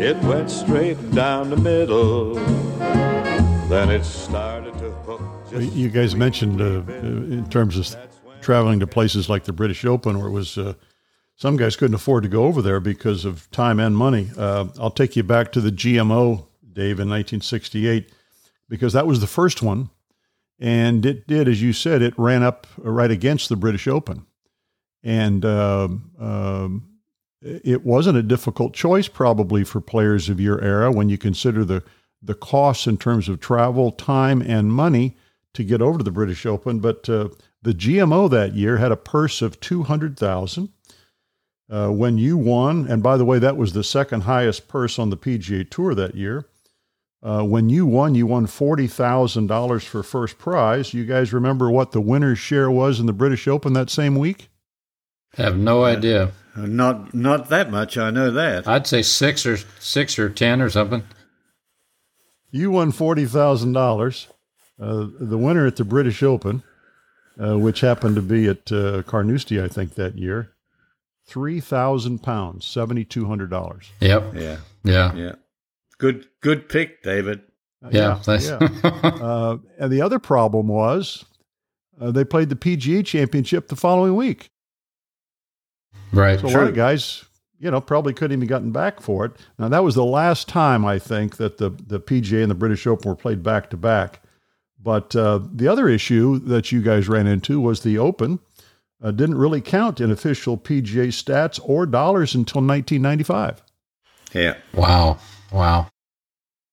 it went straight down the middle. Then it started to hook. Just You guys mentioned uh, in terms of traveling to places like the British Open, where it was uh, some guys couldn't afford to go over there because of time and money. Uh, I'll take you back to the GMO, Dave, in 1968, because that was the first one, and it did, as you said, it ran up right against the British Open, and um um, it wasn't a difficult choice probably for players of your era when you consider the the costs in terms of travel, time, and money to get over to the British Open. But uh, the GMO that year had a purse of two hundred thousand. Uh, when you won, and by the way, that was the second highest purse on the PGA Tour that year. Uh, when you won, you won forty thousand dollars for first prize. You guys remember what the winner's share was in the British Open that same week? I Have no idea. Not not that much. I know that. I'd say six or six or ten or something. You won forty thousand uh, dollars. The winner at the British Open, uh, which happened to be at uh, Carnoustie, I think that year, three thousand pounds, seventy two hundred dollars. Yep. Yeah, Yeah. yeah. Good good pick, David. Yeah. thanks. uh, and the other problem was uh, they played the PGA Championship the following week. Right. So a lot of guys, you know, probably couldn't even gotten back for it. Now that was the last time I think that the the PGA and the British Open were played back to back. But uh, the other issue that you guys ran into was the Open uh, didn't really count in official PGA stats or dollars until 1995. Yeah. Wow. Wow.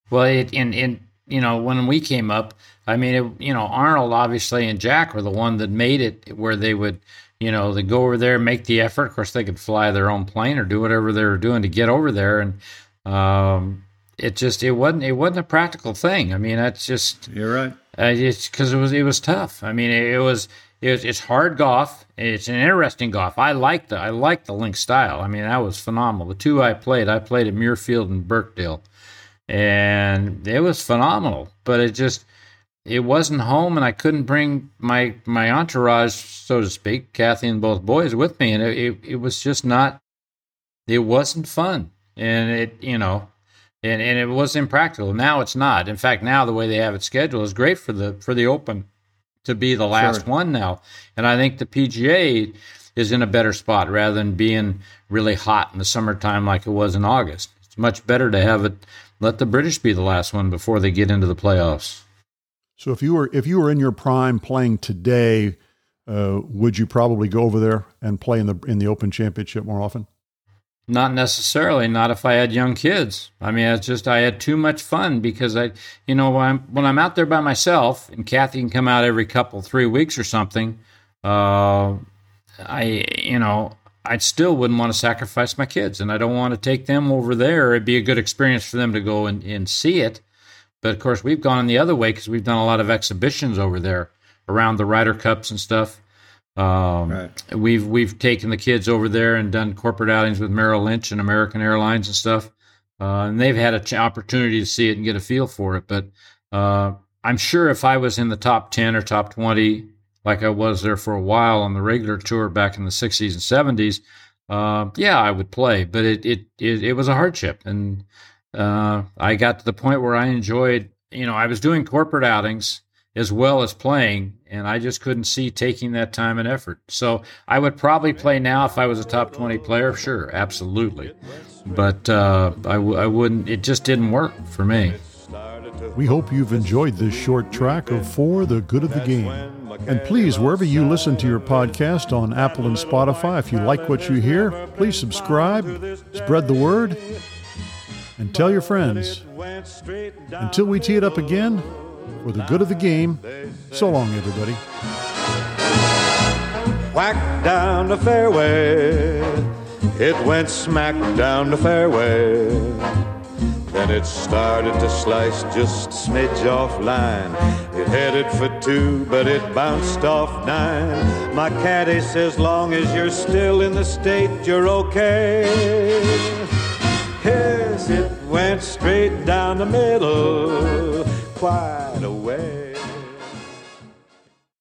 Well, it, in in you know when we came up, I mean, it, you know, Arnold obviously and Jack were the one that made it where they would, you know, they go over there, make the effort. Of course, they could fly their own plane or do whatever they were doing to get over there, and um, it just it wasn't it wasn't a practical thing. I mean, that's just You're right. uh, it's because it was it was tough. I mean, it, it was it, it's hard golf. It's an interesting golf. I like the I like the link style. I mean, that was phenomenal. The two I played, I played at Muirfield and Birkdale, and it was phenomenal. But it just it wasn't home, and I couldn't bring my my entourage, so to speak, Kathy and both boys with me, and it it, it was just not. It wasn't fun, and it you know and and it was impractical. Now it's not. In fact, now the way they have it scheduled is great for the for the Open to be the last Sure. one now. And I think the PGA is in a better spot rather than being really hot in the summertime like it was in August. It's much better to have it let the British be the last one before they get into the playoffs. So if you were if you were in your prime playing today, uh, would you probably go over there and play in the in the Open Championship more often? Not necessarily. Not if I had young kids. I mean, it's just I had too much fun because I, you know, when I'm when I'm out there by myself and Kathy can come out every couple three weeks or something. Uh, I, you know, I still wouldn't want to sacrifice my kids, and I don't want to take them over there. It'd be a good experience for them to go and, and see it. But of course, we've gone in the other way because we've done a lot of exhibitions over there around the Ryder Cups and stuff. Um, Right. We've we've taken the kids over there and done corporate outings with Merrill Lynch and American Airlines and stuff, uh, and they've had an ch- opportunity to see it and get a feel for it. But uh, I'm sure if I was in the top ten or top twenty, like I was there for a while on the regular tour back in the '60s and '70s, uh, yeah, I would play. But it it it, it was a hardship, and uh, I got to the point where I enjoyed. You know, I was doing corporate outings as well as playing, and I just couldn't see taking that time and effort. So I would probably play now if I was a top 20 player, sure, absolutely. But uh, I, w- I wouldn't, it just didn't work for me. We hope you've enjoyed this short track of For the Good of the Game. And please, wherever you listen to your podcast on Apple and Spotify, if you like what you hear, please subscribe, spread the word, and tell your friends. Until we tee it up again, for the good of the game, so long, everybody. whack down the fairway. It went smack down the fairway. Then it started to slice just a smidge off line. It headed for two, but it bounced off nine. My caddy says, long as you're still in the state, you're okay. Straight down the middle, quite a way.